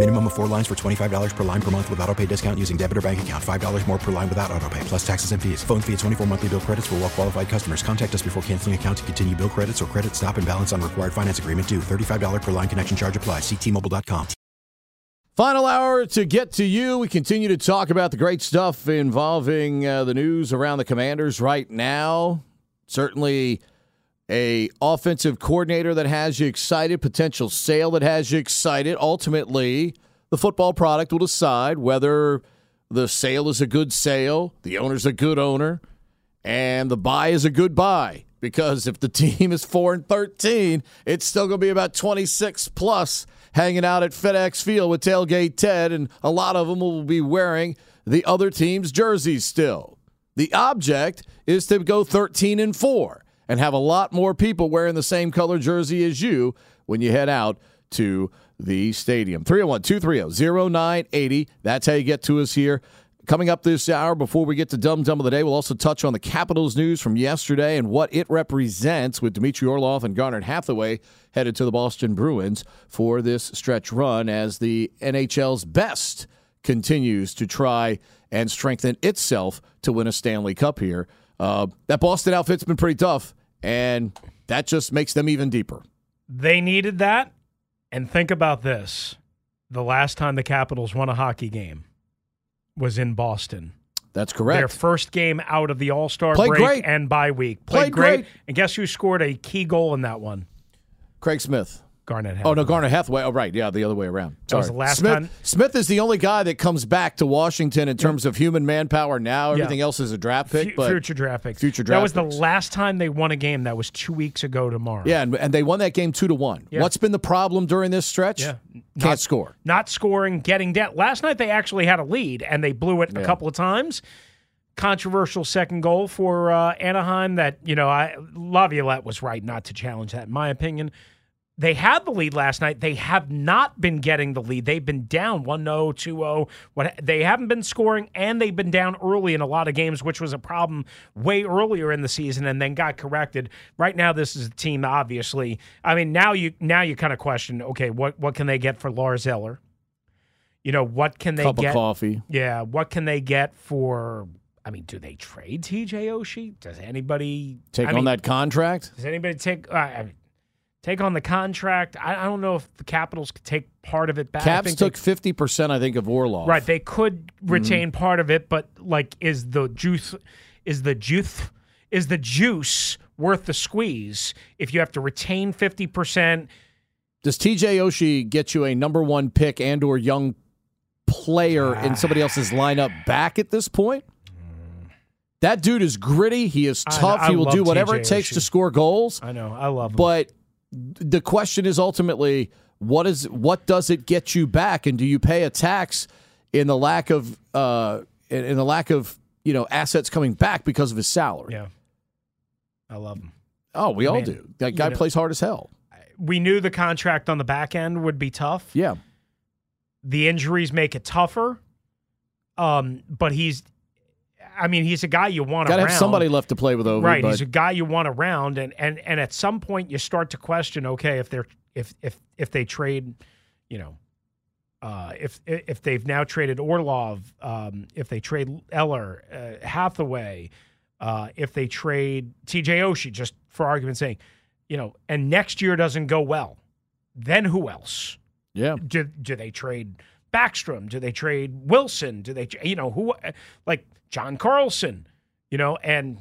Minimum of four lines for $25 per line per month with auto pay discount using debit or bank account. $5 more per line without auto pay, plus taxes and fees. Phone fee at 24 monthly bill credits for well qualified customers. Contact us before canceling account to continue bill credits or credit stop and balance on required finance agreement due. $35 per line connection charge applies. Ctmobile.com. Final hour to get to you. We continue to talk about the great stuff involving uh, the news around the Commanders right now. Certainly a offensive coordinator that has you excited, potential sale that has you excited. Ultimately, the football product will decide whether the sale is a good sale, the owner's a good owner, and the buy is a good buy. Because if the team is 4 and 13, it's still going to be about 26 plus hanging out at FedEx Field with Tailgate Ted, and a lot of them will be wearing the other team's jerseys still. The object is to go 13 and 4 and have a lot more people wearing the same color jersey as you when you head out to the stadium. 301 230 0980. That's how you get to us here. Coming up this hour, before we get to Dumb Dumb of the Day, we'll also touch on the Capitals news from yesterday and what it represents with Dmitry Orlov and Garnet Hathaway headed to the Boston Bruins for this stretch run as the NHL's best continues to try and strengthen itself to win a Stanley Cup here. Uh, that Boston outfit's been pretty tough, and that just makes them even deeper. They needed that. And think about this the last time the Capitals won a hockey game was in Boston. That's correct. Their first game out of the All Star break great. and bye week. Played, Played great. great. And guess who scored a key goal in that one? Craig Smith. Garnet. Oh no, Garnett Garnet Hathaway. Oh right, yeah, the other way around. That was the last Smith, time- Smith is the only guy that comes back to Washington in terms of human manpower. Now Yeah. everything else is a draft pick, Fu- but future draft picks. Future draft. That was the last time they won a game. That was two weeks ago tomorrow. yeah, and, and they won that game two to one. Yeah. What's been the problem during this stretch? Yeah. can't Not- score. Not scoring, getting down. Last night they actually had a lead and they blew it a couple of times. Controversial second goal for uh, Anaheim. That you know, I Laviolette was right not to challenge that, in my opinion. They had the lead last night. They have not been getting the lead. They've been down 1-0, 2-0. What they haven't been scoring and they've been down early in a lot of games, which was a problem way earlier in the season and then got corrected. Right now this is a team obviously. I mean, now you now you kind of question, okay, what what can they get for Lars Eller? You know, what can they Cup get of coffee. Yeah, what can they get for I mean, do they trade TJ Oshie? Does anybody Take I on mean, that contract. does anybody take uh, I mean, take on the contract? I, I don't know if the Capitals could take part of it back. I Caps took fifty percent, I think, of Orlov. right. They could Mm-hmm. retain part of it, but like, is the juice is the juice is the juice worth the squeeze if you have to retain fifty percent? Does TJ Oshie get you a number one pick and or young player in somebody else's lineup back at this point? That dude is gritty. He is tough. I he will do whatever TJ it takes Oshie. to score goals. I know, I love, him. But the question is ultimately, what is what does it get you back, and do you pay a tax in the lack of uh, in in the lack of you know assets coming back because of his salary? yeah, I love him. Oh, we all Man, do. That you guy know- plays hard as hell. We knew the contract on the back end would be tough. Yeah. the injuries make it tougher. Um, but he's, I mean, he's a guy you want to around. have somebody left to play with over. right? But He's a guy you want around, and and and at some point you start to question, okay, if they're if if if they trade, you know, uh, if if they've now traded Orlov, um, if they trade Eller, uh, Hathaway, uh, if they trade T.J. Oshie, just for argument's sake, you know, and next year doesn't go well, then who else? yeah. do, do they trade Backstrom? Do they trade Wilson? Do they, you know, who, like John Carlson, you know, and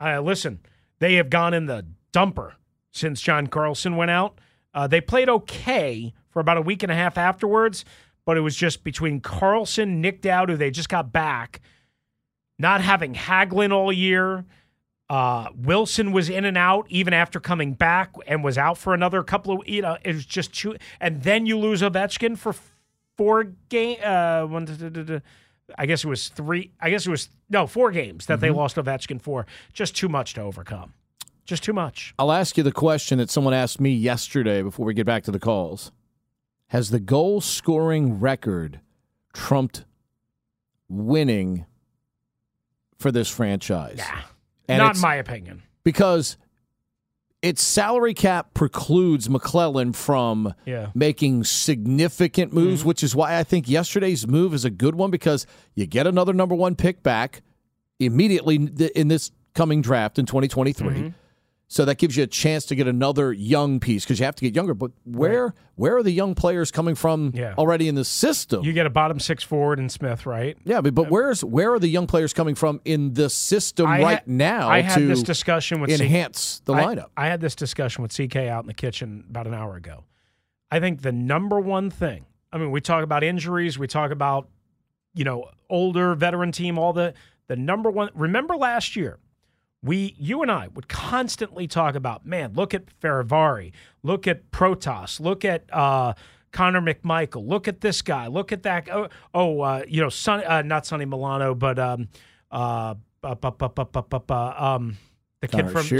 uh, listen, they have gone in the dumper since John Carlson went out. Uh, they played okay for about a week and a half afterwards, but it was just between Carlson, Nic Dowd, who they just got back, not having Hagelin all year. Uh, Wilson was in and out even after coming back and was out for another couple of you know it was just too and then you lose Ovechkin for four game uh one I guess it was three I guess it was no four games that they mm-hmm. lost Ovechkin for. Just too much to overcome. Just too much. I'll ask you the question that someone asked me yesterday before we get back to the calls. Has the goal scoring record trumped winning for this franchise? yeah And not in my opinion. Because its salary cap precludes MacLellan from Yeah. Mm-hmm. making significant moves, which is why I think yesterday's move is a good one because you get another number one pick back immediately in this coming draft in 2023. Mm-hmm. So that gives you a chance to get another young piece because you have to get younger. But where where are the young players coming from Yeah. already in the system? you get a bottom six forward in Smith right yeah, but, but where's where are the young players coming from in the system I right had- now I had to this discussion with C- enhance the I- lineup? I, had this discussion with CK out in the kitchen about an hour ago. I think the number one thing, I mean, we talk about injuries, we talk about, you know, older veteran team, all the the number one remember last year, we you and I would constantly talk about, man, look at Fehervary, look at Protas, look at uh Connor McMichael, look at this guy, look at that. Oh, oh uh, you know, Sonny, uh, not Sonny Milano, but um, uh, bu- bu- bu- um, the kid Connor from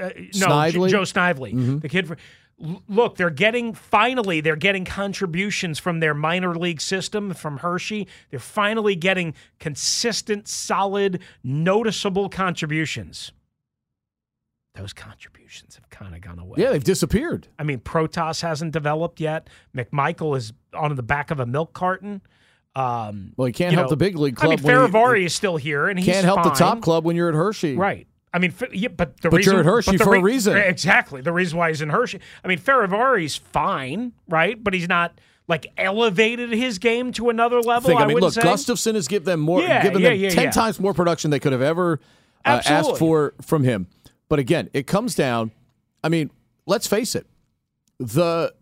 uh, no Snively? Joe Snively, the kid. From, look, they're getting finally they're getting contributions from their minor league system from Hershey. They're finally getting consistent, solid, noticeable contributions. Those contributions have kind of gone away. Yeah, they've disappeared. I mean, Protas hasn't developed yet. McMichael is on the back of a milk carton. Um, Well, he can't help know, the big league club. I mean, Fehervary is still here, and he's Can't help the top club when you're at Hershey. Right. I mean, yeah, but the But reason you're at Hershey for a reason. Exactly. The reason why he's in Hershey. I mean, Fehervary's fine, right? But he's not like elevated his game to another level. Think, I, I mean, look, say. Gustafsson has given them more, Yeah, given yeah, them yeah, ten times more production they could have ever uh, asked for from him. But again, it comes down. I mean, let's face it the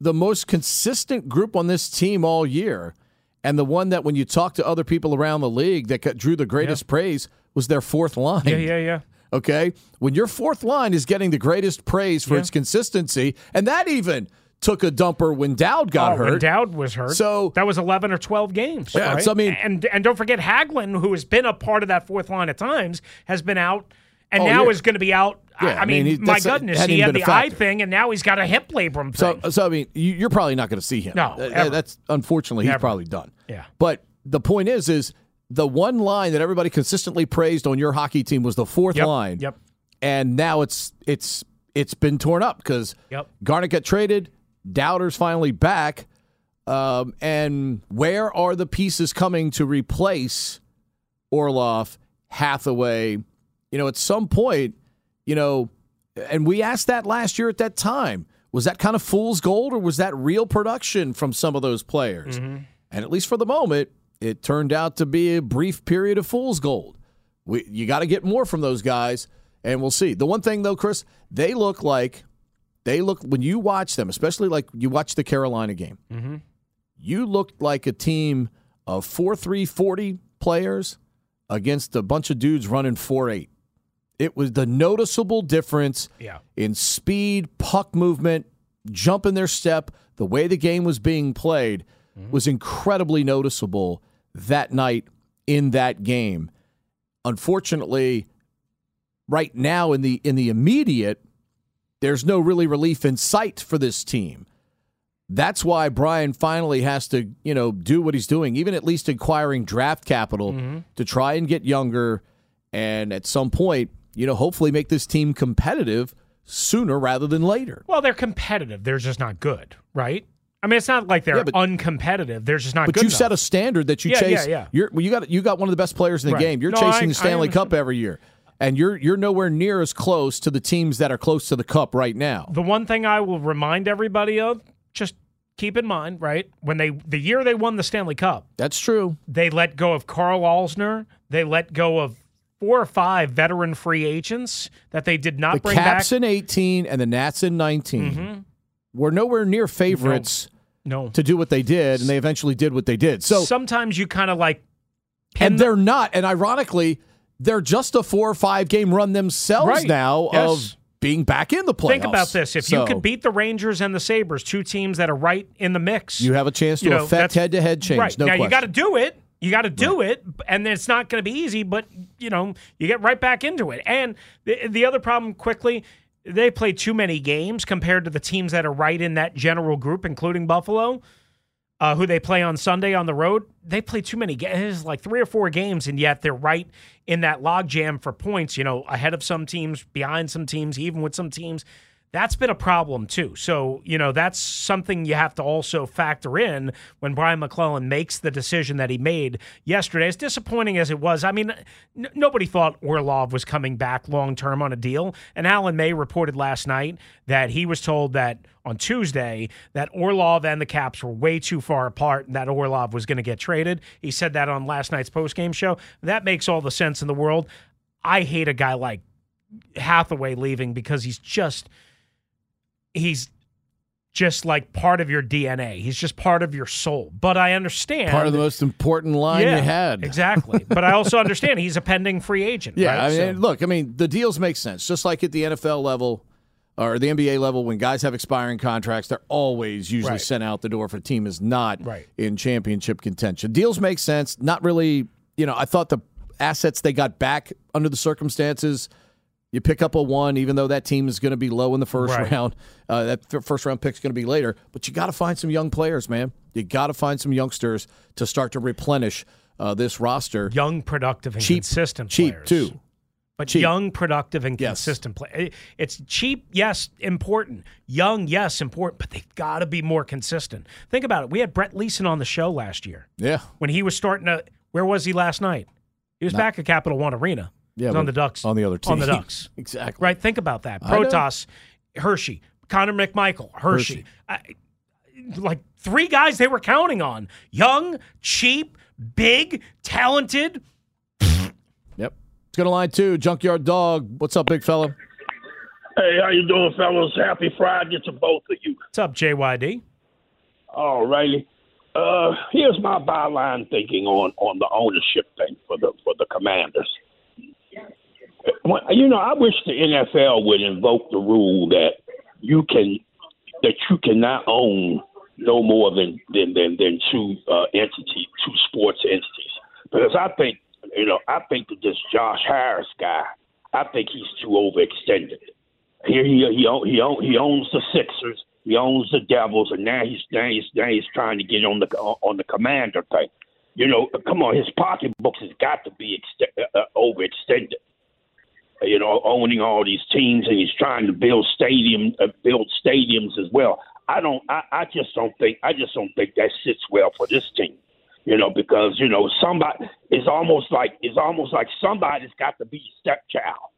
the most consistent group on this team all year, and the one that when you talk to other people around the league that got, drew the greatest praise was their fourth line. Yeah, yeah, yeah. Okay. When your fourth line is getting the greatest praise for Yeah. its consistency, and that even took a dumper when Dowd got oh, hurt. When Dowd was hurt, So- that was eleven or twelve games. Yeah, right? so I mean- and and don't forget Hagelin, who has been a part of that fourth line at times, has been out, and Oh, now yeah. is going to be out. I- Yeah, I, I mean, he- my goodness, he had the eye thing, and now he's got a hip labrum So, thing. so so I mean, you, you're probably not going to see him. No, ever. that's unfortunately he's probably done. Yeah. But the point is, is the one line that everybody consistently praised on your hockey team was the fourth Yep, line. yep. And now it's it's it's been torn up because Yep. Garnet got traded, Dowder's finally back, um, and where are the pieces coming to replace Orlov, Hathaway? You know, at some point, you know, and we asked that last year at that time. Was that kind of fool's gold or was that real production from some of those players? And at least for the moment, it turned out to be a brief period of fool's gold. We, you got to get more from those guys, and we'll see. The one thing, though, Chris, they look like they look when you watch them, especially like you watch the Carolina game. Mm-hmm. You looked like a team of four three forty players against a bunch of dudes running four eight. It was the noticeable difference Yeah. in speed, puck movement, jump in their step, the way the game was being played mm-hmm. was incredibly noticeable that night in that game. Unfortunately, right now in the in the immediate, there's no really relief in sight for this team. That's why Brian finally has to, you know, do what he's doing, even at least acquiring draft capital mm-hmm. to try and get younger and at some point, you know, hopefully make this team competitive sooner rather than later. Well, they're competitive. They're just not good, right? I mean, it's not like they're Yeah, but- uncompetitive. They're just not But you enough. set a standard that you Yeah, chase. yeah, yeah. You're well, you got you got one of the best players in the Right. game. You're No, chasing I- the Stanley Cup every year, and you're you're nowhere near as close to the teams that are close to the cup right now. the one thing I will remind everybody of, just keep in mind, right? When they the year they won the Stanley Cup, That's true. they let go of Karl Alzner. They let go of four or five veteran free agents that they did not The bring Caps back. in 18 and the Nats in 19 Mm-hmm. were nowhere near favorites No. To do what they did, and they eventually did what they did. So sometimes you kind of like and they're not. And ironically, they're just a four or five game run themselves Right. now Yes. of being back in the playoffs. Think about this: if you could beat the Rangers and the Sabres, two teams that are right in the mix, you have a chance to you know, affect head to head change. Right No now, question. you got to do it. You got to do it, and it's not going to be easy. But you know, you get right back into it. And the the other problem, quickly, they play too many games compared to the teams that are right in that general group, including Buffalo. Uh, who they play on Sunday on the road? They play too many games, like three or four games, and yet they're right in that logjam for points. You know, ahead of some teams, behind some teams, even with some teams. That's been a problem too. So, you know, that's something you have to also factor in when Brian MacLellan makes the decision that he made yesterday. As disappointing as it was, I mean, n- nobody thought Orlov was coming back long term on a deal. And Alan May reported last night that he was told that on Tuesday that Orlov and the Caps were way too far apart and that Orlov was going to get traded. He said that on last night's postgame show. That makes all the sense in the world. I hate a guy like Hathaway leaving because he's just he's just like part of your DNA. He's just part of your soul. But I understand part of the most important line yeah, you had. exactly. but I also understand he's a pending free agent. Yeah, right? I mean, So- look, I mean, the deals make sense. Just like at the NFL level or the NBA level, when guys have expiring contracts, they're always usually Right. sent out the door if a team is not Right. in championship contention. Deals make sense. Not really, you know, I thought the assets they got back under the circumstances. You pick up a one, even though that team is going to be low in the first Right. round. Uh, that f- first round pick's going to be later, but you got to find some young players, man. You got to find some youngsters to start to replenish uh, this roster. young, productive, and cheap, consistent cheap players. too. But Cheap. young, productive, and Yes. consistent play. It's cheap, yes, important. Young, yes, important. But they've got to be more consistent. Think about it. We had Brett Leason on the show last year Yeah, when he was starting to. Where was he last night? He was back at Capital One Arena. Yeah, He on the Ducks. on the other team. On the. Ducks. exactly. Right. Think about that. Protas, Hershey, Connor McMichael, Hershey. Hershey. I, like three guys they were counting on: young, cheap, big, talented. Yep. It's going to line two. Junkyard Dog. What's up, big fella? Hey, how you doing, fellas? Happy Friday to both of you. What's up, JYD? All righty. Uh, here's my byline thinking on, on the ownership thing for the for the Commanders. You know, I wish the NFL would invoke the rule that you can that you cannot own no more than than than, than two uh, entities, two sports entities. Because I think you know, I think that this Josh Harris guy, I think he's too overextended. Here he he he he owns the Sixers, he owns the Devils, and now he's now he's now he's trying to get on the on the Commander thing. You know, come on, his pocketbooks has got to be ext- uh, uh, overextended. You know, owning all these teams, and he's trying to build stadium uh, build stadiums as well. I don't, I, I just don't think, I just don't think that sits well for this team. You know, because you know somebody it's almost like it's almost like somebody's got to be stepchild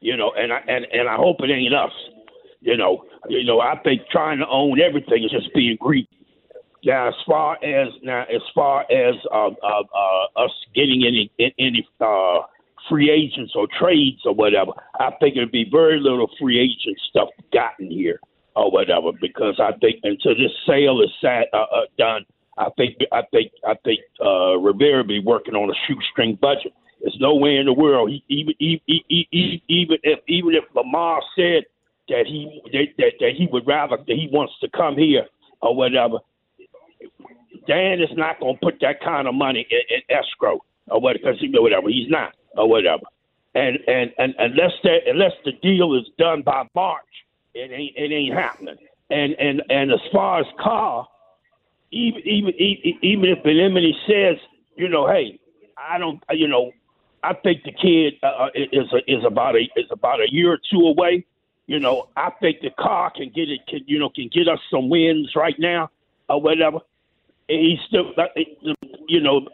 you know, and I and, and I hope it ain't us. You know, you know, I think trying to own everything is just being greedy. Now, as far as now, as far as uh, uh, uh, us getting any any uh, free agents or trades or whatever, I think it'd be very little free agent stuff gotten here or whatever because I think until this sale is sat, uh, uh, done, I think I think I think uh, Rivera be working on a shoestring budget. There's no way in the world, he, even even even if even if Lamar said that he that, that, that he would rather that he wants to come here or whatever, Dan is not going to put that kind of money in, in escrow or whatever because he whatever he's not or whatever. And and and unless that unless the deal is done by March, it ain't it ain't happening. And and and as far as Carr, even even even even if Bieniemy says, you know, hey, I don't, you know, I think the kid uh, is is about a is about a year or two away. You know, I think the Carr can get it, can you know, can get us some wins right now or whatever. And he's still, uh, you know,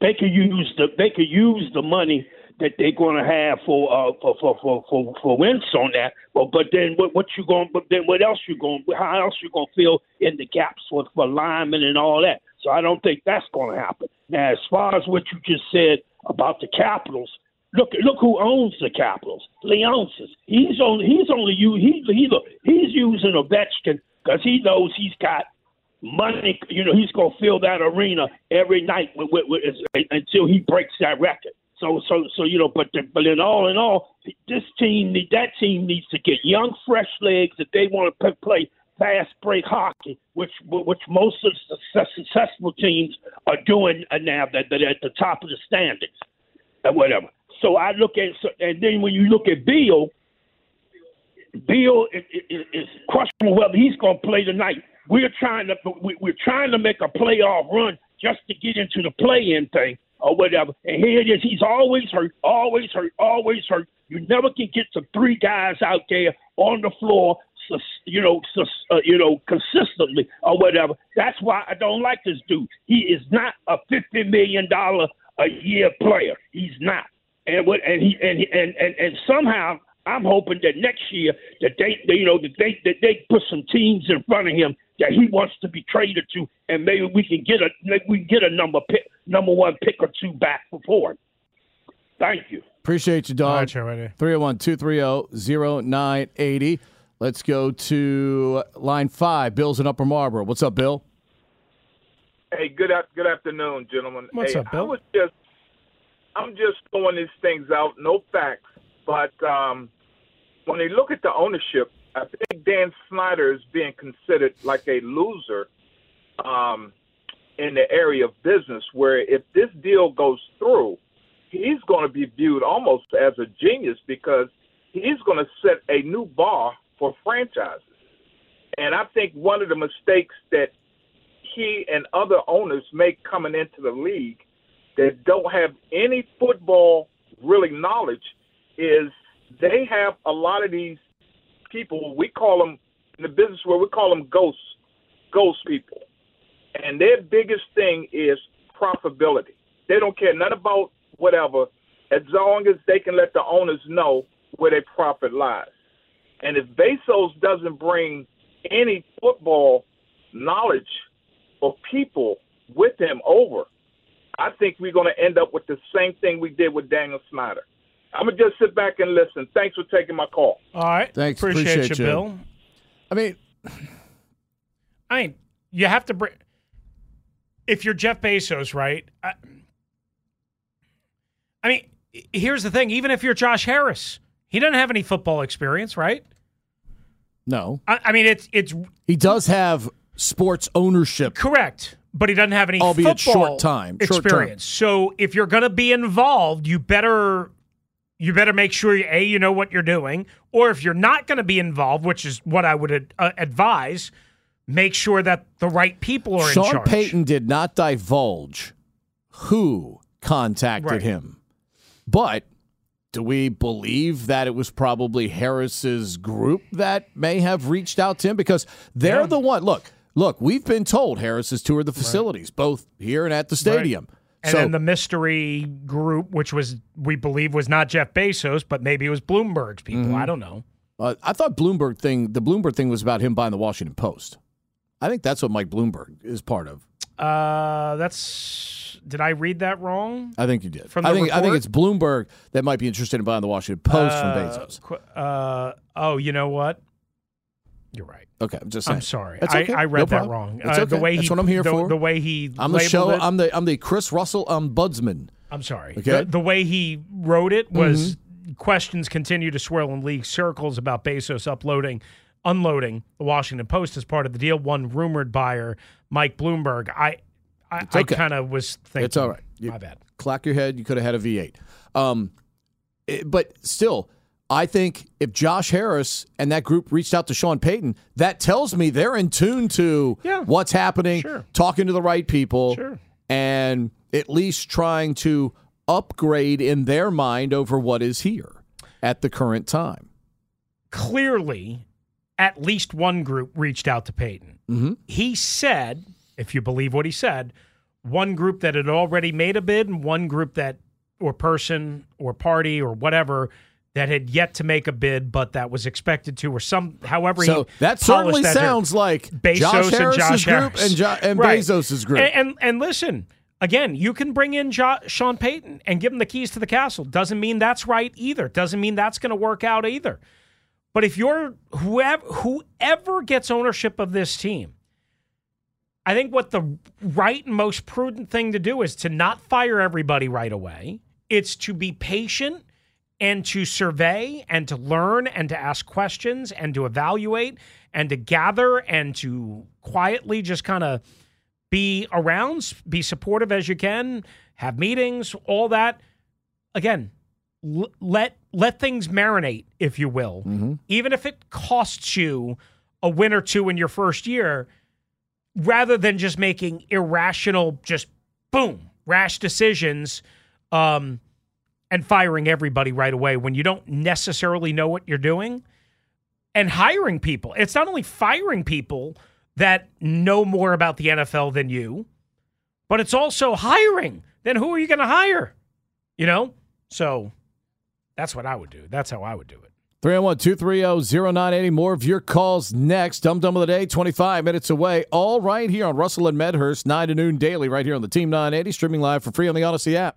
they could use the they could use the money that they're going to have for uh for for for for, for wins on that. But but then what what you going? But then what else you going? How else you going to fill in the gaps for for linemen and all that? So I don't think that's going to happen. Now, as far as what you just said about the Capitals, look look who owns the Capitals. Leonsis. He's only he's only you he he look he's using Ovechkin because he knows he's got money. You know, he's gonna fill that arena every night with, with, with, until he breaks that record. So, so, so you know, but the, but in all in all, this team, that team needs to get young, fresh legs if they want to play fast break hockey, which which most of the successful teams are doing now. That they're at the top of the standings, or whatever. So I look at, and then when you look at Beal, is, is, is questionable whether he's going to play tonight. We're trying to we're trying to make a playoff run just to get into the play-in thing or whatever. And here it is. He's always hurt, always hurt, always hurt. You never can get the three guys out there on the floor, you know, uh, you know, consistently or whatever. That's why I don't like this dude. He is not a fifty million dollar a year player. He's not. And what and he and and and, and somehow I'm hoping that next year that they, they, you know, that they that they put some teams in front of him that he wants to be traded to, and maybe we can get a maybe we can get a number pick, number one pick or two back for him. Thank you. Appreciate you, dog. 301 230 0980. Let's go to line five. Bill's in Upper Marlboro. What's up, Bill? Hey, good good afternoon, gentlemen. What's hey, up, Bill? I was just, I'm just throwing these things out, no facts, but um, when they look at the ownership, I think Dan Snyder is being considered like a loser um, in the area of business. Where if this deal goes through, he's going to be viewed almost as a genius because he's going to set a new bar for franchises. And I think one of the mistakes that he and other owners make coming into the league that don't have any football really knowledge is they have a lot of these people we call them in the business where we call them ghosts ghost people. And their biggest thing is profitability. They don't care nothing about whatever as long as they can let the owners know where their profit lies. And if Bezos doesn't bring any football knowledge or people with him over, I think we're going to end up with the same thing we did with Daniel Snyder. I'm gonna just sit back and listen. Thanks for taking my call. All right, thanks. Appreciate, Appreciate you, you, Bill. I mean, I mean, you have to bring. If you're Jeff Bezos, right? I, I mean, here's the thing. Even if you're Josh Harris, he doesn't have any football experience, right? No. I, I mean, it's it's. He does have sports ownership. Correct but he doesn't have any albeit football short time experience. Short time. So if you're going to be involved, you better you better make sure a you know what you're doing, or if you're not going to be involved, which is what I would uh, advise, make sure that the right people are Sean in charge. Payton did not divulge who contacted Right. him, but do we believe that it was probably Harris's group that may have reached out to him because they're Yeah. the one? Look, look, we've been told Harris has toured the facilities both here and at the stadium. And so then the mystery group, which was we believe was not Jeff Bezos, but maybe it was Bloomberg's people. Mhm. I don't know. Uh, I thought Bloomberg thing, the Bloomberg thing was about him buying the Washington Post. I think that's what Mike Bloomberg is part of. Uh, that's did I read that wrong? I think you did. From I think I think it's Bloomberg that might be interested in buying the Washington Post Uh, from Bezos. Uh, oh, you know what? You're right. Okay, I'm just saying. I'm sorry. That's I, okay. I read No that wrong. Uh, okay. The way That's he, what I'm here the, for. The way he I'm the show. It, I'm the I'm the Chris Russell ombudsman. I'm sorry. Okay. The, the way he wrote it was Mm-hmm. questions continue to swirl in league circles about Bezos uploading, unloading the Washington Post as part of the deal. One rumored buyer, Mike Bloomberg. I, I, It's I kind of was thinking. It's all right. You- my bad. Clack your head. You could have had a V8. Um, it- but still, I think if Josh Harris and that group reached out to Sean Payton, that tells me they're in tune to Yeah. what's happening, Sure. talking to the right people, Sure. and at least trying to upgrade in their mind over what is here at the current time. Clearly, at least one group reached out to Payton. Mm-hmm. He said, if you believe what he said, one group that had already made a bid and one group that, or person or party or whatever, that had yet to make a bid, but that was expected to, or some, however So he that certainly that sounds like Bezos Josh and Harris's Josh group Harris. and, jo- and Right. Bezos's group. And, and and listen, again, you can bring in jo- Sean Payton and give him the keys to the castle. Doesn't mean that's right either. Doesn't mean that's going to work out either. But if you're whoever whoever gets ownership of this team, I think what the right and most prudent thing to do is to not fire everybody right away. It's to be patient and to survey and to learn and to ask questions and to evaluate and to gather and to quietly just kind of be around, be supportive as you can, have meetings, all that. Again, l- let let things marinate, if you will. Even if it costs you a win or two in your first year, rather than just making irrational, just boom, rash decisions um, and firing everybody right away when you don't necessarily know what you're doing and hiring people. It's not only firing people that know more about the NFL than you, but it's also hiring. Then who are you going to hire? You know? So that's what I would do. That's how I would do it. 301 230 0980. More of your calls next. Dum Dum of the Day, 25 minutes away. All right here on Russell and Medhurst, 9 to noon daily, right here on the Team 980, streaming live for free on the Audacy app.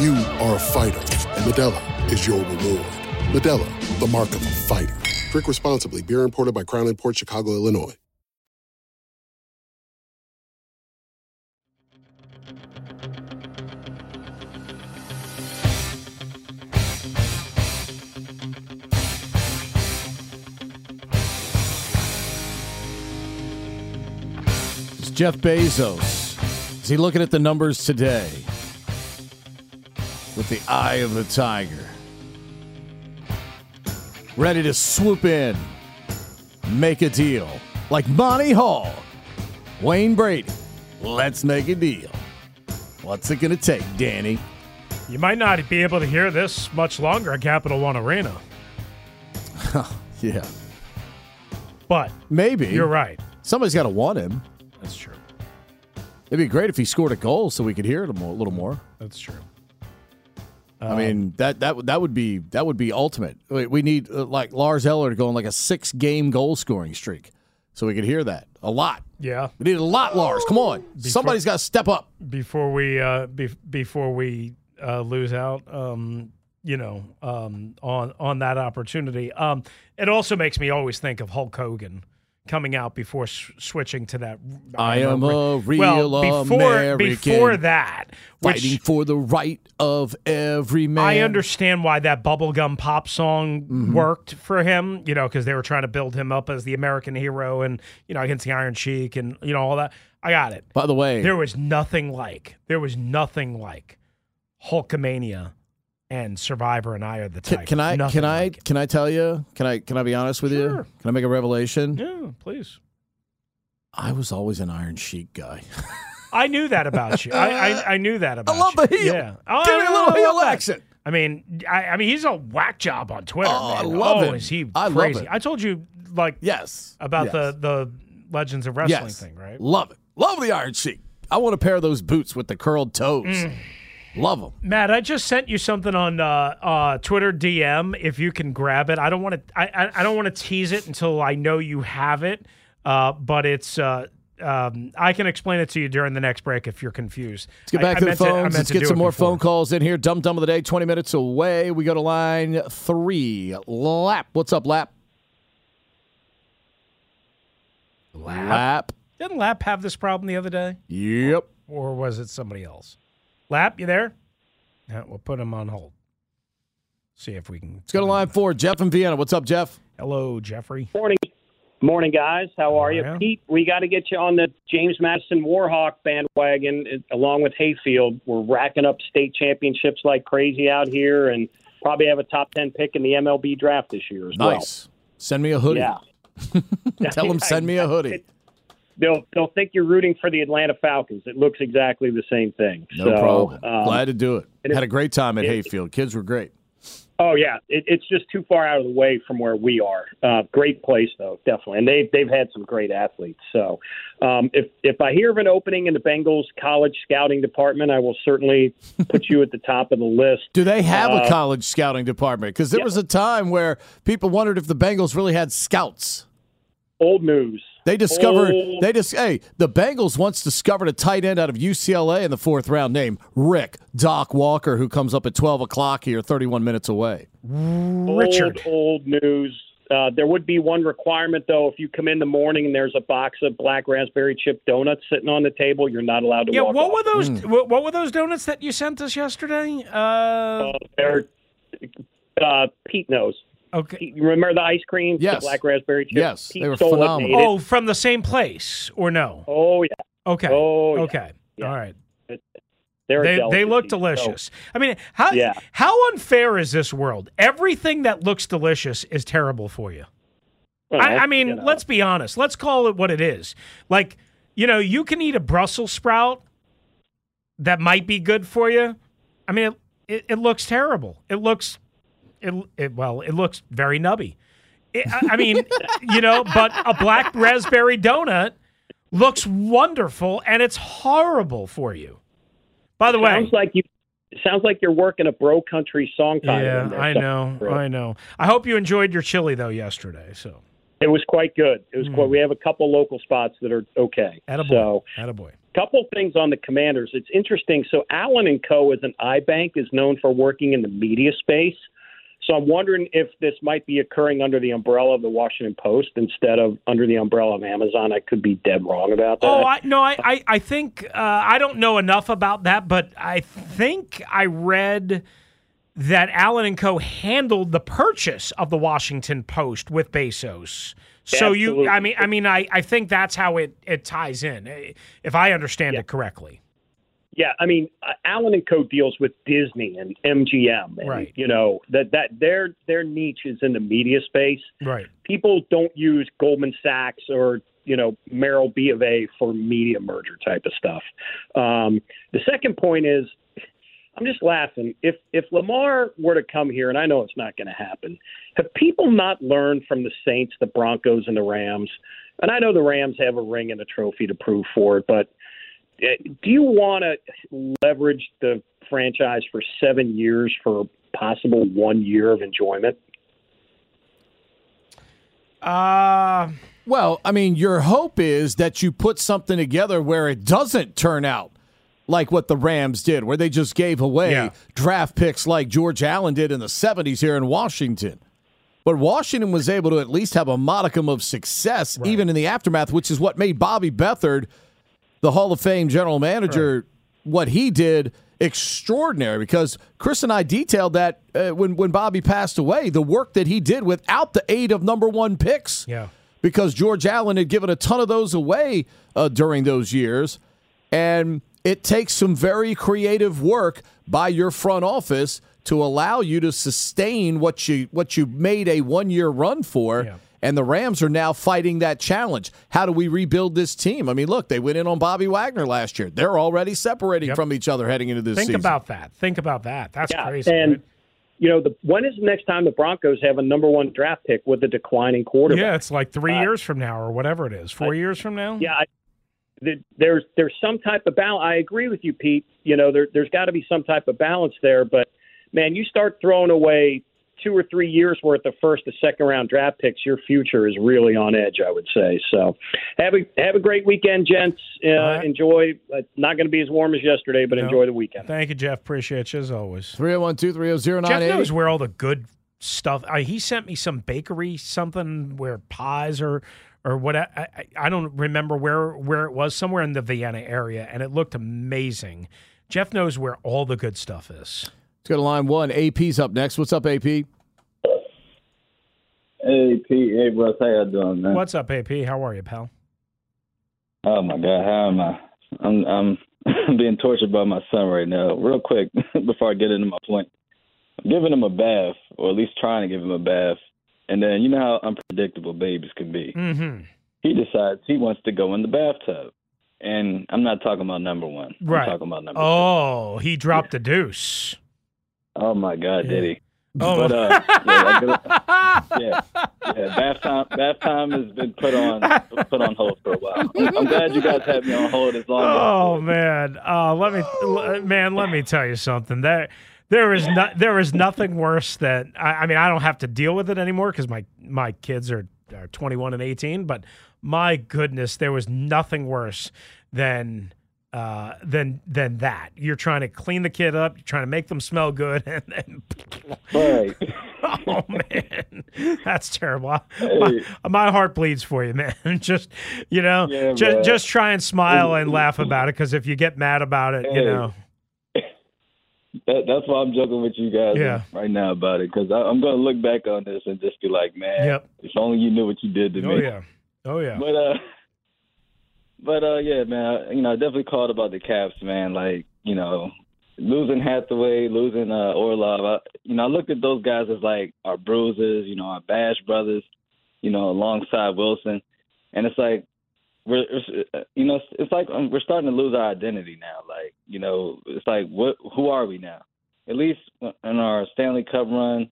You are a fighter, and Modelo is your reward. Modelo, the mark of a fighter. Drink responsibly. Beer imported by Crown Port Chicago, Illinois. It's Jeff Bezos. Is he looking at the numbers today with the eye of the tiger? Ready to swoop in, make a deal. Like Monty Hall, Wayne Brady. Let's make a deal. What's it going to take, Danny? You might not be able to hear this much longer at Capital One Arena, Yeah. but Maybe. you're right. Somebody's got to want him. That's true. It'd be great if he scored a goal so we could hear it a, more, a little more. That's true. I mean that that would- that would be that would be ultimate. We need uh, like Lars Eller to go on like a six game goal scoring streak, so we could hear that a lot. Yeah. We need a lot, Lars. Come on, somebody's got to step up. Before we uh, be- before we uh, lose out, um, you know, um, on on that opportunity. Um, it also makes me always think of Hulk Hogan coming out before s- switching to that. I am a real well, before, American. Before that, which Fighting for the right of every man. I understand why that bubblegum pop song Mm-hmm. worked for him, you know, because they were trying to build him up as the American hero and, you know, against the Iron Sheik and, you know, all that. I got it. By the way, There was nothing like, there was nothing like Hulkamania and Survivor and I are the type. can I Nothing can I like can I tell you? Can I can I be honest with you? Sure. Can I make a revelation? Yeah, please. I was always an Iron Sheik guy. I knew that about you. I, I, I knew that about you. I love you. the heel. Yeah. Oh, Give me a I little heel action. I mean, I, I mean, he's a whack job on Twitter. Oh, I love oh, him. is he I love crazy? it. I told you, like, Yes. about Yes. the the Legends of Wrestling yes. thing, right? Love it. Love the Iron Sheik. I want a pair of those boots with the curled toes. Mm. Love them. Matt, I just sent you something on uh, uh, Twitter DM. If you can grab it, I don't want to. I, I, don't want to tease it until I know you have it. Uh, but it's. Uh, um, I can explain it to you during the next break if you're confused. Let's get back I, to I the phones. meant Let's get some more before. phone calls in here. Dumb Dumb of the day, 20 minutes away. We go to line three. Lap. What's up, Lap? Lap. Didn't Lap have this problem the other day, Yep. or was it somebody else? Lap, you there? Yeah, we'll put him on hold. See if we can. Let's go to line four. Jeff in Vienna. What's up, Jeff? Hello, Jeffrey. Morning. Morning, guys. How are you? Pete, we got to get you on the James Madison Warhawk bandwagon along with Hayfield. We're racking up state championships like crazy out here and probably have a top 10 pick in the MLB draft this year as Nice. Send me a hoodie. Yeah. Tell them send me a hoodie. They'll, they'll think you're rooting for the Atlanta Falcons. It looks exactly the same thing. No So, problem. um, Glad to do it. Had a great time at it- Hayfield. Kids were great. Oh yeah, it, it's just too far out of the way from where we are. Uh, great place though, definitely, and they they've had some great athletes. So um, if if I hear of an opening in the Bengals college scouting department, I will certainly put you at the top of the list. Do they have Uh, a college scouting department? Because there was a time where people wondered if the Bengals really had scouts. Old news. They discovered Old- they just hey the Bengals once discovered a tight end out of UCLA in the fourth round named Rick Doc Walker who comes up at twelve o'clock here, thirty one minutes away. Richard. Old, old news. Uh, there would be one requirement though. If you come in the morning and there's a box of black raspberry chip donuts sitting on the table, you're not allowed to Yeah, walk. what off. were those? Hmm. What, what were those donuts that you sent us yesterday? Uh, They're, uh, Pete knows. Okay. You remember the ice cream? Yes. The black raspberry chip? Yes, Pete they were stole phenomenal. oh, from the same place or no? Oh yeah. Okay. Oh, yeah. Okay. All right. They're they, they delicacy, look so- delicious. I mean, how Yeah. how unfair is this world? Everything that looks delicious is terrible for you. Well, I, I mean, you know. let's be honest. Let's call it what it is. Like, you know, you can eat a Brussels sprout that might be good for you. I mean, it, it, it looks terrible. It looks, it, it well, it looks very nubby. It- I, I mean, you know, but a black raspberry donut looks wonderful and it's horrible for you. By the way, sounds like you. Sounds like you're working a bro country song title. yeah, I know, somewhere. I know. I hope you enjoyed your chili though yesterday. So, It was quite good. It was quite. We have a couple local spots that are okay. Hmm. attaboy, So, attaboy. couple things on the Commanders. It's interesting. So, Allen and Co. as an iBank is known for working in the media space. So, I'm wondering if this might be occurring under the umbrella of the Washington Post instead of under the umbrella of Amazon. I could be dead wrong about that. Oh, I, no, I, I, I think uh, I don't know enough about that, but I think I read that Allen and Co. handled the purchase of the Washington Post with Bezos. So you, I mean, I mean, I, I think that's how it, it ties in, eh, if I understand it correctly. Yeah, I mean, uh, Allen and Co. deals with Disney and MGM, and, Right. You know that that their their niche is in the media space. Right. People don't use Goldman Sachs or you know Merrill B of A for media merger type of stuff. Um, the second point is, I'm just laughing. If if Lamar were to come here, and I know it's not going to happen, have people not learned from the Saints, the Broncos, and the Rams? And I know the Rams have a ring and a trophy to prove for it, but do you want to leverage the franchise for seven years for possible one year of enjoyment? Uh, well, I mean, your hope is that you put something together where it doesn't turn out like what the Rams did, where they just gave away Yeah. draft picks like George Allen did in the 70s here in Washington. But Washington was able to at least have a modicum of success, even in the aftermath, which is what made Bobby Beathard, the Hall of Fame general manager, what he did extraordinary. Because Chris and I detailed that uh, when when Bobby passed away, the work that he did without the aid of number one picks Yeah. because George Allen had given a ton of those away uh, during those years. And it takes some very creative work by your front office to allow you to sustain what you what you made a one year run for. And the Rams are now fighting that challenge. How do we rebuild this team? I mean, look, they went in on Bobby Wagner last year. They're already separating from each other heading into this think season. about that. Think about that. That's Yeah, crazy. and right? you know, the, when is the next time the Broncos have a number one draft pick with a declining quarterback? Yeah, it's like three Uh, years from now or whatever it is. Four years from now? Yeah, I, th- there's there's some type of balance. I agree with you, Pete. You know, there, there's got to be some type of balance there. But man, you start throwing away two or three years worth of first and second round draft picks, your future is really on edge. I would say. So, have a have a great weekend, gents. Uh, right. Enjoy. Uh, not going to be as warm as yesterday, but No. enjoy the weekend. Thank you, Jeff. Appreciate you as always. 301 300 Jeff knows where all the good stuff. I, he sent me some bakery something where pies or or what I, I, I don't remember where where it was somewhere in the Vienna area, and it looked amazing. Jeff knows where all the good stuff is. Let's go to line one. AP's up next. What's up, AP? Hey Pete, hey Russ, how y'all doing, man? What's up, AP? How are you, pal? Oh my God, how am I? I'm I'm being tortured by my son right now. Real quick, before I get into my point, I'm giving him a bath, or at least trying to give him a bath, and then you know how unpredictable babies can be. Mm-hmm. He decides he wants to go in the bathtub, and I'm not talking about number one. Right. I'm talking about number. Oh, he dropped a deuce. Oh my God, did he? Oh. But uh, yeah, yeah, yeah. Bath time, bath time has been put on put on hold for a while. I'm glad you guys had me on hold as long. as Oh man, uh, let me, man, let me tell you something. That there is not, there is nothing worse than. I, I mean, I don't have to deal with it anymore because my my kids are, are 21 and 18. But my goodness, there was nothing worse than. Uh, than than that. You're trying to clean the kid up. You're trying to make them smell good, and then Right. oh man, that's terrible. My, my heart bleeds for you, man. just you know, Yeah, just man. just try and smile and laugh about it. Because if you get mad about it, you know, That, that's why I'm joking with you guys Yeah. right now about it because I'm going to look back on this and just be like, man, Yep. if only you knew what you did to oh me. Oh yeah, oh yeah. But uh, but uh, yeah, man. I- You know, I definitely called about the Caps, man. Like, you know, losing Hathaway, losing uh, Orlov. I, you know, I look at those guys as like our bruises. You know, our Bash brothers. You know, alongside Wilson, and it's like we're, uh, you know, it's, like um, we're starting to lose our identity now. Like, you know, it's like what, who are we now? At least in our Stanley Cup run,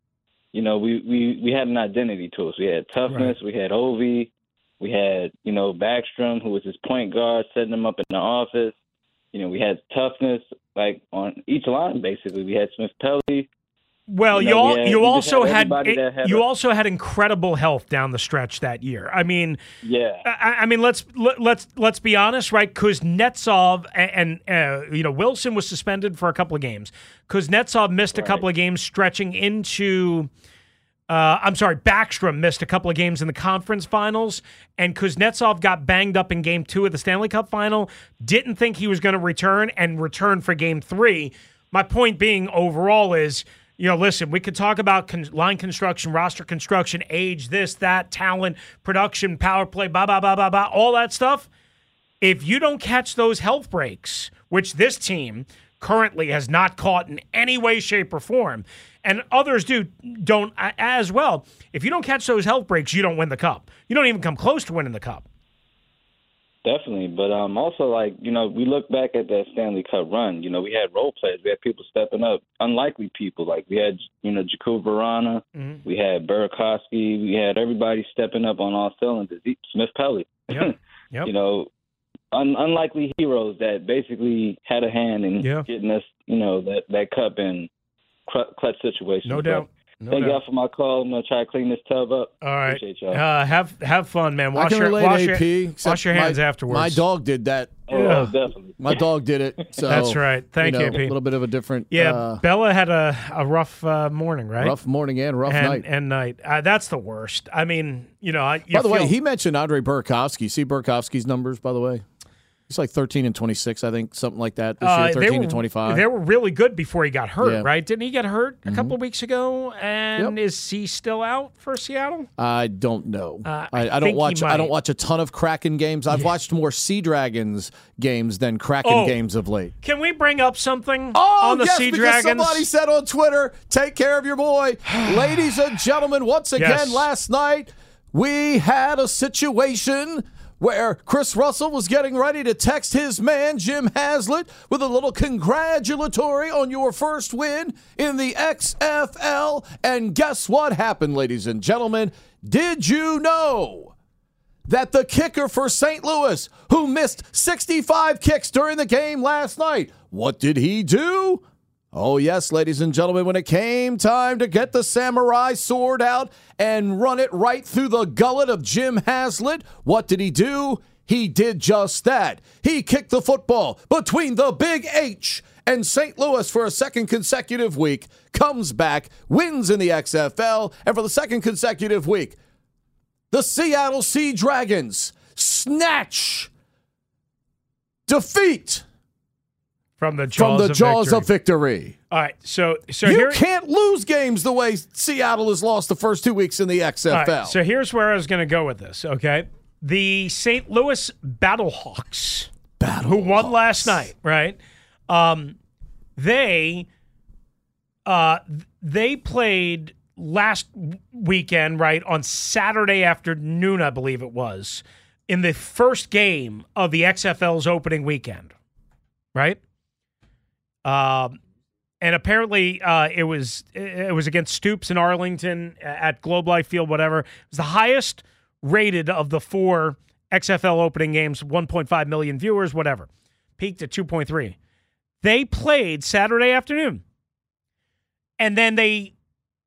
you know, we we we had an identity to us. We had toughness. We had Ovi. We had, you know, Backstrom, who was his point guard, setting him up in the office. You know, we had toughness, like on each line. Basically, we had Smith Pelly. Well, You you, all, we had- you we also had everybody had you a- also had incredible health down the stretch that year. I mean, Yeah. I, I mean, let's let, let's let's be honest, right? Kuznetsov and, and uh, you know Wilson was suspended for a couple of games. Kuznetsov missed a couple of games, stretching into. Uh, I'm sorry, Backstrom missed a couple of games in the conference finals, and Kuznetsov got banged up in game two of the Stanley Cup final. Didn't think he was going to return and return for game three. My point being, overall, is you know, listen, we could talk about con- line construction, roster construction, age, this, that, talent, production, power play, blah, blah, blah, blah, blah, all that stuff. If you don't catch those health breaks, which this team currently has not caught in any way, shape, or form, and others do don't as well. If you don't catch those health breaks, you don't win the cup. You don't even come close to winning the cup. Definitely, but um, also like you know, we look back at that Stanley Cup run. You know, we had role players, we had people stepping up, unlikely people. Like we had you know Jakub Vrana, Mm-hmm. we had Burakovsky, we had everybody stepping up on all cylinders. Smith Pelly, Yep. Yep. you know, un- unlikely heroes that basically had a hand in Yeah. getting us, you know, that that cup in cl- clutch situation. No But doubt. No thank doubt. y'all for my call. I'm gonna try to clean this tub up. All right. Appreciate y'all. Uh, have have fun, man. I Wash can your relate wash AP. your, wash your hands my, afterwards. My dog did that. Oh, Yeah. definitely. My dog did it. So That's right. Thank you. you, know, AP. A little bit of a different. Yeah, uh, Bella had a, a rough uh, morning, right? rough morning and rough and, night. and night. Uh, that's the worst. I mean, you know, I, you by the way, he mentioned Andre Burakovsky. See Burakovsky's numbers, by the way. He's like 13 and 26, I think, something like that this uh, year. 13 were, and 25. They were really good before he got hurt, Yeah. Mm-hmm. right? Didn't he get hurt a couple of weeks ago? And is he still out for Seattle? I don't know. Uh, I, I I don't watch. I don't watch a ton of Kraken games. I've watched more Sea Dragons games than Kraken Oh. games of late. Can we bring up something Oh, on the yes, Sea because Dragons? somebody said on Twitter, "Take care of your boy." Ladies and gentlemen, once again, Yes. last night we had a situation where Chris Russell was getting ready to text his man Jim Haslett with a little congratulatory on your first win in the XFL. And guess what happened, ladies and gentlemen? Did you know? that the kicker for St. Louis, who missed 65 kicks during the game last night, what did he do? Oh, yes, ladies and gentlemen, when it came time to get the samurai sword out and run it right through the gullet of Jim Haslett, what did he do? He did just that. He kicked the football between the big H and St. Louis for a second consecutive week, comes back, wins in the XFL, and for the second consecutive week, the Seattle Sea Dragons snatch defeat from the jaws, from the of, jaws victory. of victory. All right, so so you here can't lose games the way Seattle has lost the first two weeks in the XFL. All right, so here's where I was going to go with this. Okay, the St. Louis Battlehawks, who won last night, right? Um, they uh, they played last weekend, right on Saturday afternoon, I believe it was, in the first game of the XFL's opening weekend, right? Um, and apparently uh, it was it was against Stoops in Arlington at Globe Life Field, whatever. It was the highest rated of the four XFL opening games, 1.5 million viewers, whatever. Peaked at 2.3. They played Saturday afternoon, and then they,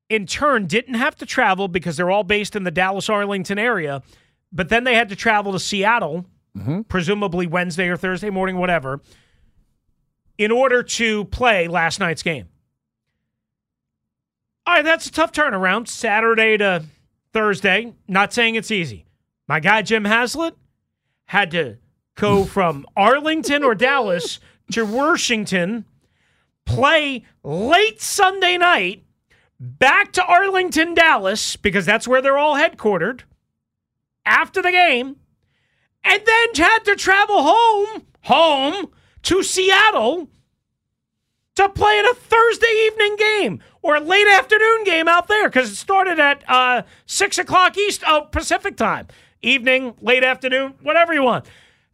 in turn, didn't have to travel because they're all based in the Dallas Arlington area. But then they had to travel to Seattle, presumably Wednesday or Thursday morning, whatever in order to play last night's game. All right, that's a tough turnaround. Saturday to Thursday. Not saying it's easy. My guy Jim Haslett had to go from Arlington or Dallas to Washington, play late Sunday night, back to Arlington, Dallas, because that's where they're all headquartered after the game, and then had to travel home, home to Seattle to play in a Thursday evening game or a late afternoon game out there because it started at uh, six o'clock East uh, Pacific time, evening, late afternoon, whatever you want.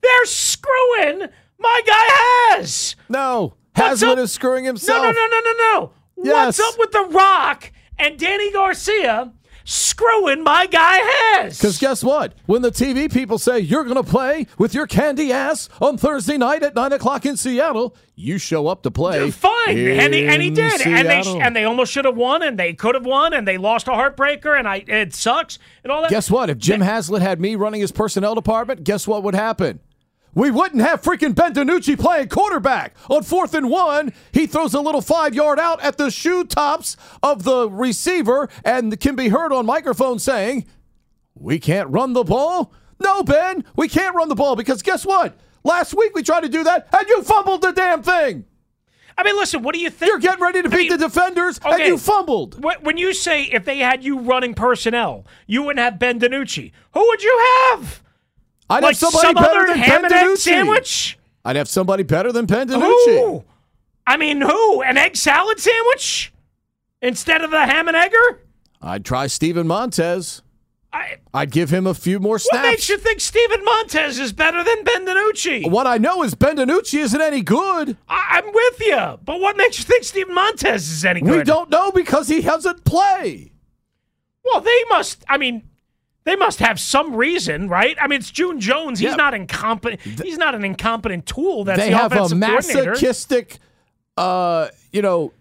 They're screwing my guy Has. No, Haslett is screwing himself. No, no, no, no, no, no. What's up with The Rock and Dany Garcia screwing my guy Has? Because guess what? When the TV people say you're going to play with your candy ass on Thursday night at 9 o'clock in Seattle, you show up to play. Fine, and he, and he did, and they Seattle. and they almost should have won, and they could have won, and they lost a heartbreaker, and I it sucks, and all that. Guess what? If Jim Haslett had me running his personnel department, guess what would happen? We wouldn't have freaking Ben DiNucci playing quarterback. On fourth and one, he throws a little five yard out at the shoe tops of the receiver and can be heard on microphone saying, We can't run the ball? No, Ben, we can't run the ball because guess what? Last week we tried to do that and you fumbled the damn thing. I mean, listen, what do you think? You're getting ready to beat the defenders and Okay. you fumbled. When you say if they had you running personnel, you wouldn't have Ben DiNucci. Who would you have? I'd like have somebody some better than ham Ben and egg sandwich? I'd have somebody better than Ben DiNucci. Who? I mean, who? An egg salad sandwich instead of the ham and egger? I'd try Steven Montez. I, I'd give him a few more snacks. what makes you think Steven Montez is better than Ben DiNucci? What I know is Ben DiNucci isn't any good. I, I'm with you, but what makes you think Steven Montez is any good? We don't know because he hasn't played. Well, they must. I mean, they must have some reason, right? I mean, it's June Jones. He's Yeah. not incompetent. He's not an incompetent tool. That's they the have a masochistic, uh, you know,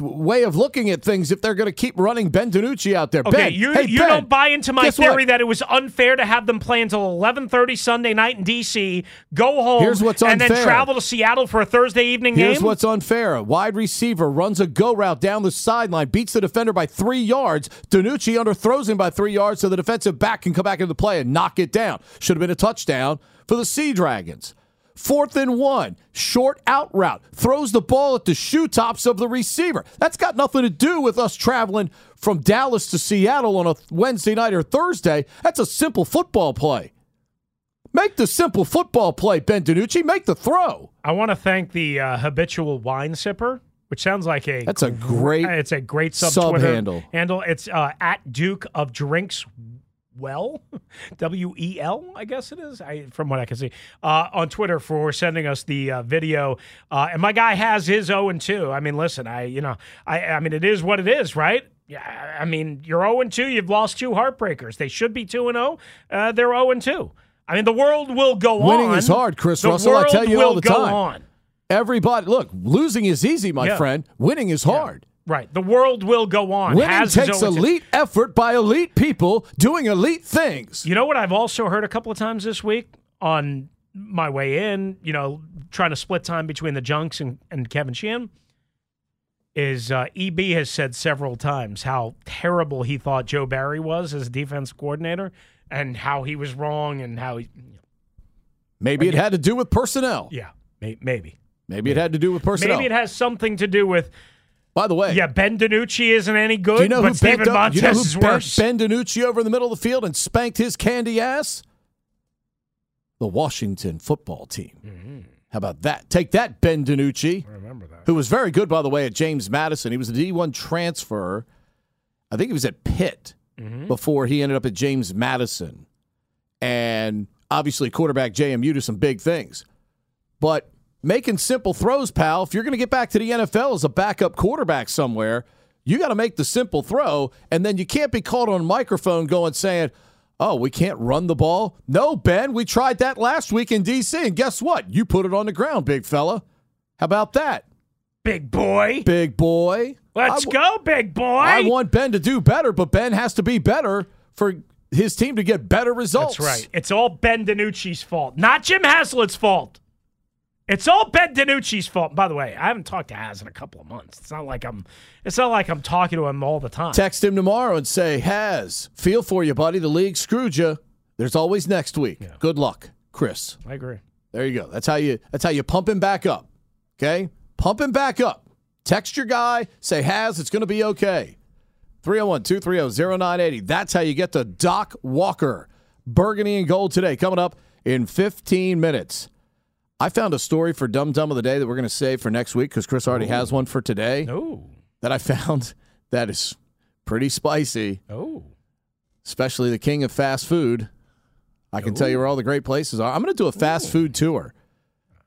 way of looking at things if they're going to keep running Ben DiNucci out there. Okay, ben, you hey, you Ben, don't buy into my theory what? that it was unfair to have them play until 11:30 Sunday night in DC, go home, Here's what's and then travel to Seattle for a Thursday evening Here's game. Here's what's unfair. A wide receiver runs a go route down the sideline, beats the defender by three yards. DiNucci underthrows him by three yards so the defensive back can come back into the play and knock it down. Should have been a touchdown for the Sea Dragons. Fourth and one, short out route, throws the ball at the shoe tops of the receiver. That's got nothing to do with us traveling from Dallas to Seattle on a Wednesday night or Thursday. That's a simple football play. Make the simple football play, Ben DiNucci. Make the throw. I want to thank the uh, habitual wine sipper, which sounds like a That's a great it's a great sub, handle. Handle it's uh, at Duke of Drinks. Well, W E L, I guess it is. I, from what I can see uh, on Twitter for sending us the uh, video, uh, and my guy has his zero and two. I mean, listen, I you know, I I mean, it is what it is, right? Yeah, I mean, you're 0 2. You've lost two heartbreakers. They should be 2 and 0. Uh, they're 0 2. I mean, the world will go Winning on. Winning is hard, Chris the Russell. I tell you all the go time. On. Everybody, look, losing is easy, my Yeah. friend. Winning is hard. Right. The world will go on. Winning Has takes 0 2. elite effort by elite people doing elite things. You know what I've also heard a couple of times this week on my way in, you know, trying to split time between the Junks and, and Kevin Sheehan, is uh, EB has said several times how terrible he thought Joe Barry was as a defense coordinator and how he was wrong and how he. Maybe it had to do with personnel. Yeah, may, maybe. Maybe it had to do with personnel. Maybe it has something to do with. By the way, yeah, Ben DiNucci isn't any good, do you know but who Steven bent, Montez you know who is worse. Ben DiNucci over in the middle of the field and spanked his candy ass? The Washington football team. How about that? Take that, Ben DiNucci. I remember that. Who was very good, by the way, at James Madison. He was a D1 transfer. I think he was at Pitt Mm-hmm. before he ended up at James Madison. And obviously, quarterback JMU to some big things. But making simple throws, pal, if you're going to get back to the NFL as a backup quarterback somewhere, you got to make the simple throw. And then you can't be caught on a microphone going, saying, Oh, we can't run the ball? No, Ben, we tried that last week in D.C. And guess what? You put it on the ground, big fella. How about that? Big boy. Big boy. Let's I go, big boy. I want Ben to do better, but Ben has to be better for his team to get better results. That's right. It's all Ben DiNucci's fault, not Jim Haslett's fault. It's all Ben DiNucci's fault. By the way, I haven't talked to Haz in a couple of months. It's not like I'm. It's not like I'm talking to him all the time. Text him tomorrow and say, Has, feel for you, buddy. The league screwed you. There's always next week. Good luck, Chris. I agree. There you go. That's how you that's how you pump him back up. Okay? Pump him back up. Text your guy, say has, it's gonna be okay. 301-230-0980. That's how you get to Doc Walker. Burgundy and gold today. Coming up in 15 minutes. I found a story for Dum Dum of the Day that we're going to save for next week because Chris already has one for today. Oh. That I found that is pretty spicy. Oh. Especially the king of fast food. I can tell you where all the great places are. I'm going to do a fast food tour.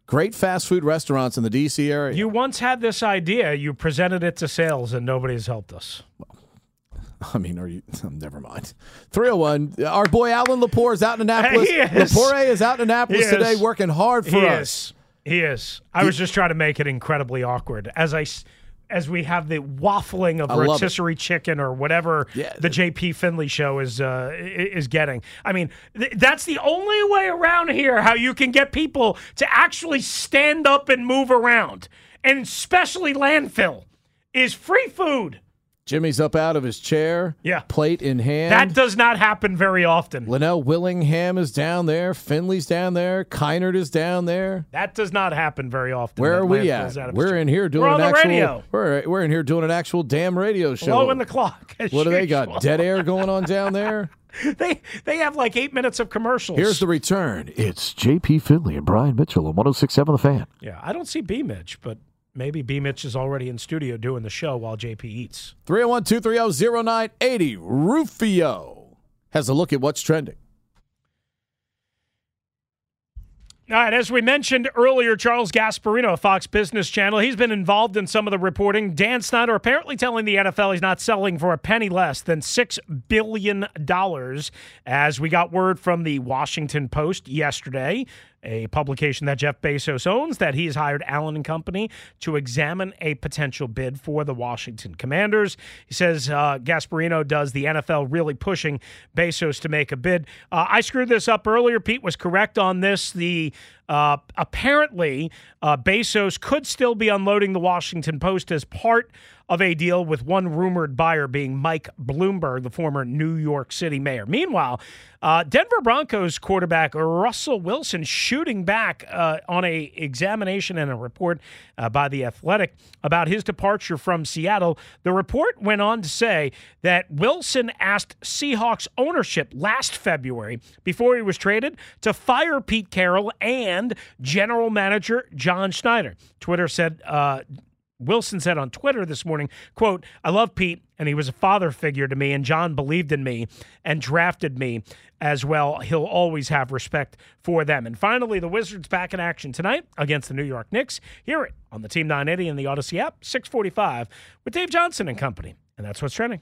Great fast food restaurants in the D.C. area. You once had this idea. You presented it to sales, and nobody's helped us. I mean, are you? Never mind. 301. Our boy Alan Lepore is out in Annapolis. He is. Lepore is out in Annapolis He today working hard for he us. Is. He is. I was just trying to make it incredibly awkward as I as we have the waffling of I rotisserie chicken or whatever Yeah. the J.P. Finley show is uh, is getting. I mean, th- that's the only way around here how you can get people to actually stand up and move around, and especially landfill is free food. Jimmy's up out of his chair. Yeah. Plate in hand. That does not happen very often. Linnell Willingham is down there. Finley's down there. Kynert is down there. That does not happen very often. Where are we at? We're its- in here doing We're an actual. radio. We're we're in here doing an actual damn radio show. Blowing the clock. what do they got? Dead air going on down there. they they have like eight minutes of commercials. Here's the return. It's J.P. Finley and Brian Mitchell on 1067 The Fan. yeah. I don't see B Mitch, but maybe B Mitch is already in studio doing the show while JP eats. 301 230 0980. Rufio has a look at what's trending. All right, as we mentioned earlier, Charles Gasparino of Fox Business Channel, he's been involved in some of the reporting. Dan Snyder apparently telling the NFL he's not selling for a penny less than $6 billion as we got word from the Washington Post yesterday, a publication that Jeff Bezos owns, that he's hired Allen and Company to examine a potential bid for the Washington Commanders. He says uh, Gasparino does the NFL really pushing Bezos to make a bid. Uh, I screwed this up earlier. Pete was correct on this. The uh, apparently uh, Bezos could still be unloading the Washington Post as part of a deal with one rumored buyer being Mike Bloomberg, the former New York City mayor. Meanwhile, uh, Denver Broncos quarterback Russell Wilson shooting back uh, on a examination and a report uh, by the Athletic about his departure from Seattle. The report went on to say that Wilson asked Seahawks ownership last February before he was traded to fire Pete Carroll and general manager John Schneider. Twitter said. Uh, Wilson said on Twitter this morning, quote, I love Pete and he was a father figure to me and John believed in me and drafted me as well. He'll always have respect for them. And finally, the Wizards back in action tonight against the New York Knicks. Hear it on the Team 980 and the Audacy app, 645 with Dave Johnson and company. And that's what's trending.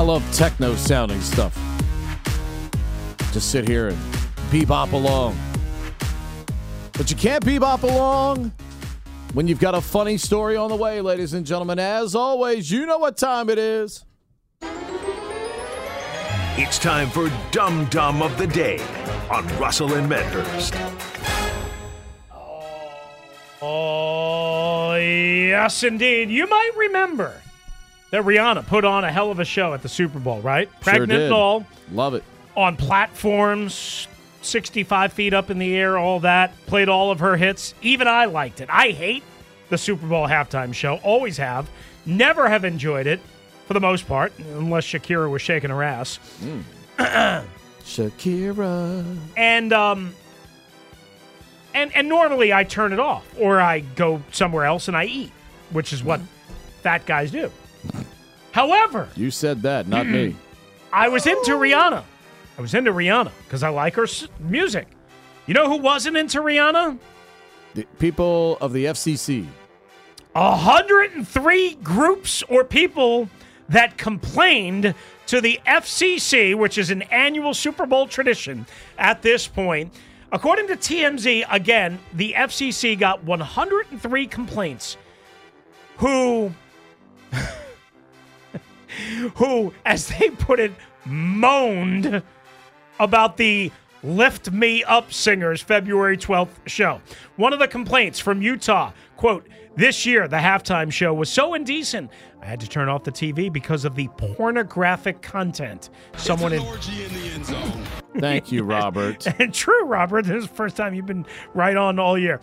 I love techno sounding stuff. Just sit here and bebop along. But you can't bebop along when you've got a funny story on the way, ladies and gentlemen. As always, you know what time it is. It's time for Dum Dum of the Day on Russell and Medhurst. Oh, yes, indeed. You might remember that Rihanna put on a hell of a show at the Super Bowl, right? Sure Pregnant did. all. Love it. On platforms, 65 feet up in the air, all that. Played all of her hits. Even I liked it. I hate the Super Bowl halftime show. Always have. Never have enjoyed it for the most part, unless Shakira was shaking her ass. Shakira. and um and and normally I turn it off or I go somewhere else and I eat, which is what fat guys do. However, You said that, not me. I was into Rihanna. I was into Rihanna because I like her music. You know who wasn't into Rihanna? The people of the FCC. 103 groups or people that complained to the FCC, which is an annual Super Bowl tradition at this point. According to TMZ, again, the FCC got 103 complaints who who as they put it moaned about the Lift Me Up Singers February 12th show. One of the complaints from Utah, quote, this year the halftime show was so indecent, I had to turn off the TV because of the pornographic content. Someone in in the end zone. Thank you, Robert. and true, Robert. This is the first time you've been right on all year.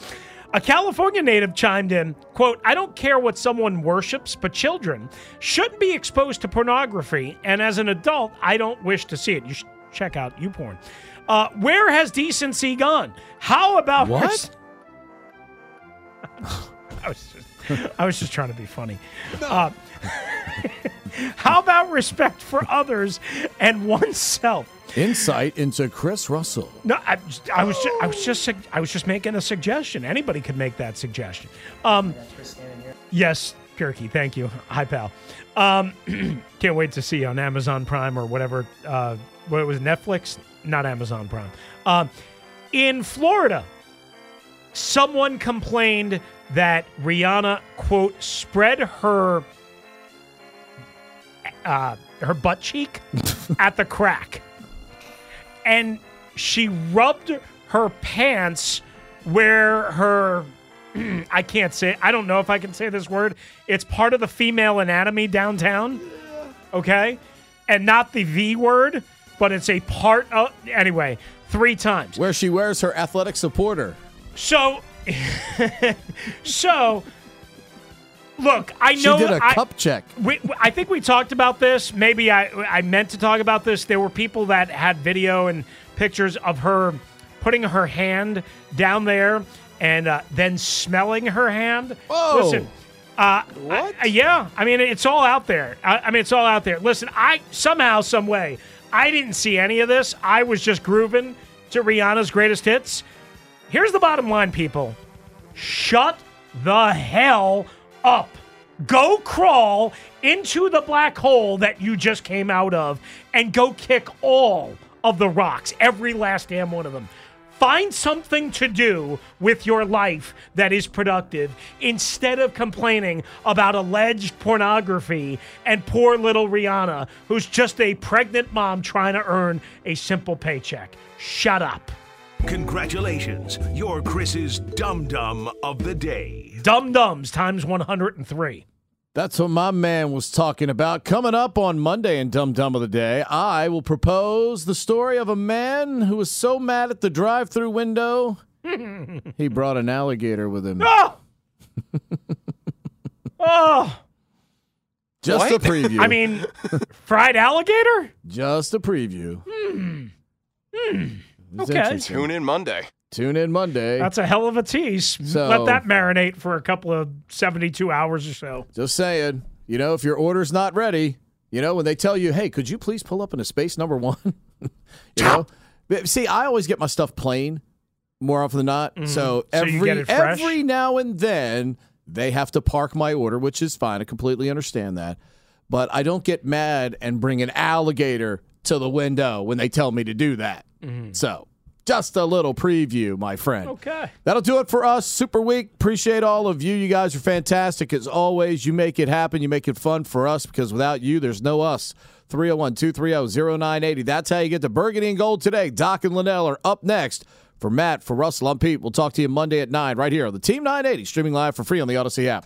A California native chimed in, quote, I don't care what someone worships, but children shouldn't be exposed to pornography. And as an adult, I don't wish to see it. You should check out YouPorn. Uh, where has decency gone? How about What? I was just, I was just trying to be funny. Uh, how about respect for others and oneself? Insight into Chris Russell. No, I, I was just, I was just I was just making a suggestion. Anybody could make that suggestion. Um, yes, Kirky, thank you. Hi, pal. Um, can't wait to see you on Amazon Prime or whatever. Uh, what was Netflix? Not Amazon Prime. Um, in Florida, someone complained that Rihanna quote spread her uh, her butt cheek at the crack and she rubbed her pants where her I can't say I don't know if I can say this word. It's part of the female anatomy downtown. Okay? And not the V word, but it's a part of anyway, three times. Where she wears her athletic supporter. So so look, I know. She did a I- cup check. we, I think we talked about this. Maybe I I meant to talk about this. There were people that had video and pictures of her putting her hand down there and uh, then smelling her hand. Whoa. Listen, uh, what? yeah, I mean it's all out there. I, I mean it's all out there. Listen, I somehow, some way, I didn't see any of this. I was just grooving to Rihanna's greatest hits. Here's the bottom line, people. Shut the hell up. Go crawl into the black hole that you just came out of and go kick all of the rocks, every last damn one of them. Find something to do with your life that is productive instead of complaining about alleged pornography and poor little Rihanna, who's just a pregnant mom trying to earn a simple paycheck. Shut up. Congratulations, you're Chris's Dum Dum of the Day. Dum Dums times 103. That's what my man was talking about. Coming up on Monday in Dum Dum of the Day, I will propose the story of a man who was so mad at the drive through window, he brought an alligator with him. Oh! oh! Just What? a preview. I mean, fried alligator? just a preview. Hmm. Hmm. It's Okay. Tune in Monday. Tune in Monday. That's a hell of a tease. So- Let that marinate for a couple of 72 hours or so. Just saying, you know, if your order's not ready, you know, when they tell you, hey, could you please pull up into space number one? you know, see, I always get my stuff plain more often than not. Mhm. So So every get every now and then they have to park my order, which is fine. I completely understand that. But I don't get mad and bring an alligator to the window when they tell me to do that. Mhm. So just a little preview, my friend. Okay. That'll do it for us. Super week. Appreciate all of you. You guys are fantastic as always. You make it happen. You make it fun for us because without you, there's no us. 301 230 0980. That's how you get to Burgundy and Gold today. Doc and Linnell are up next. For Matt, for Russell, I'm Pete. We'll talk to you Monday at 9 right here on the Team 980, streaming live for free on the Audacy app.